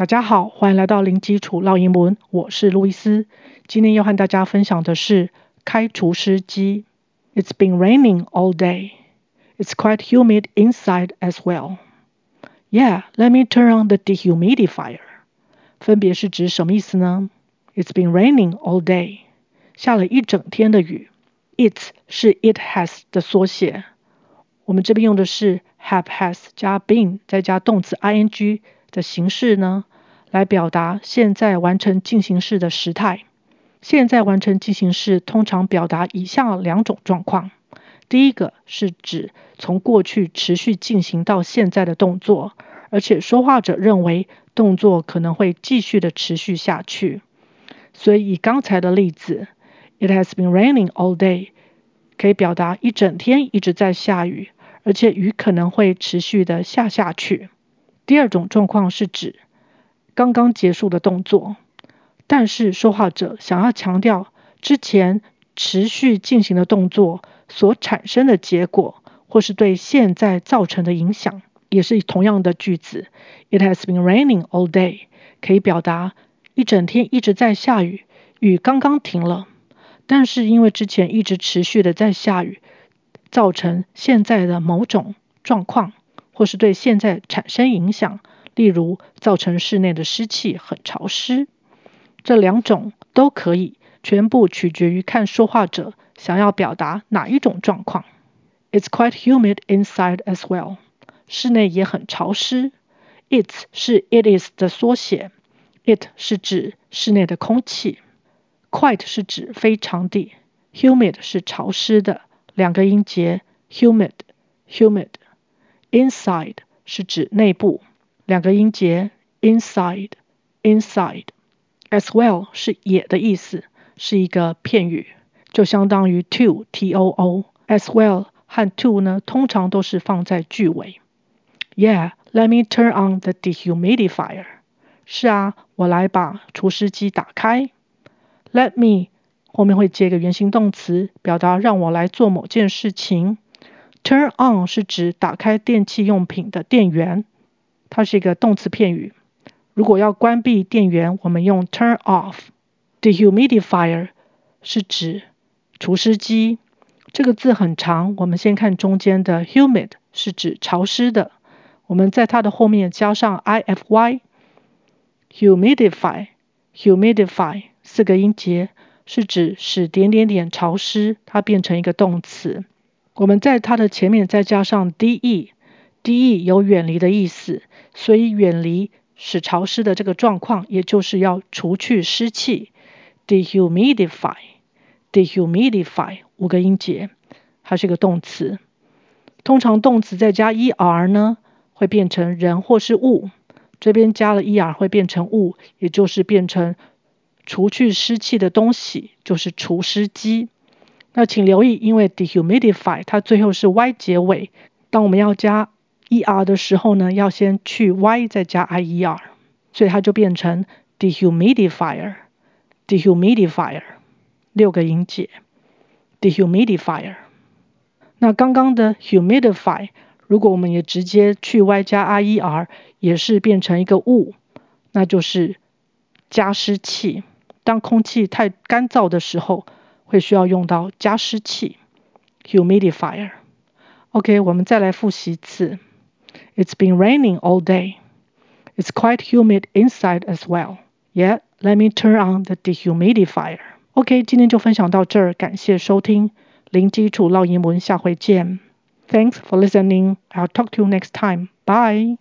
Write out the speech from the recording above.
大家好，欢迎来到零基础绕英文，我是路易斯。今天要和大家分享的是开除湿机。It's been raining all day. It's quite humid inside as well. Yeah, let me turn on the dehumidifier. 分别是指什么意思呢？It's been raining all day. 下了一整天的雨。It 是 it has 的缩写。我们这边用的是 have has 加 been 再加动词 ing 的形式呢， 来表达现在完成进行式的时态。现在完成进行式通常表达以下两种状况：第一个是指从过去持续进行到现在的动作，而且说话者认为动作可能会继续的持续下去。所以以刚才的例子，It has been raining all day，可以表达一整天一直在下雨，而且雨可能会持续的下下去。第二种状况是指刚刚结束的动作。但是说话者想要强调之前持续进行的动作所产生的结果，或是对现在造成的影响，也是同样的句子。It has been raining all day，可以表达一整天一直在下雨，雨刚刚停了，但是因为之前一直持续的在下雨，造成现在的某种状况，或是对现在产生影响，例如造成室内的湿气很潮湿。这两种都可以，全部取决于看说话者想要表达哪一种状况。It's quite humid inside as well。室内也很潮湿。It 是 it is 的缩写。It 是指室内的空气。Quite 是指非常地。Humid 是潮湿的。两个音节，humid，humid。Inside 是指内部。两个音节，inside，inside。As well 是也的意思，是一个片语，就相当于 too t o o。As well 和 too 呢，通常都是放在句尾。Yeah, let me turn on the dehumidifier。是啊，我来把除湿机打开。Let me 后面会接个原形动词，表达让我来做某件事情。Turn on 是指打开电器用品的电源，它是一个动词片语。如果要关闭电源，我们用 turn off。dehumidifier 是指除湿机。这个字很长，我们先看中间的 humid 是指潮湿的。我们在它的后面加上 ify。humidify humidify 四个音节是指使点点点潮湿，它变成一个动词。我们在它的前面再加上 de。de 有远离的意思，所以远离。使潮湿的这个状况，也就是要除去湿气，dehumidify，dehumidify 五个音节，它是一个动词。通常动词再加 er 呢，会变成人或是物。这边加了 er 会变成物，也就是变成除去湿气的东西，就是除湿机。那请留意，因为 dehumidify 它最后是 y 结尾，当我们要加 er 的时候呢，要先去 y 再加 ier，所以它就变成 dehumidifier，dehumidifier，六个音节，dehumidifier。那刚刚的 humidify，如果我们也直接去 y 加 ier，也是变成一个物，那就是加湿器。当空气太干燥的时候，会需要用到加湿器，humidifier。OK，我们再来复习一次。It's been raining all day. It's quite humid inside as well. Yeah, let me turn on the dehumidifier. OK，今天就分享到这儿，感谢收听零基础绕英文，下回见。Thanks for listening. I'll talk to you next time. Bye.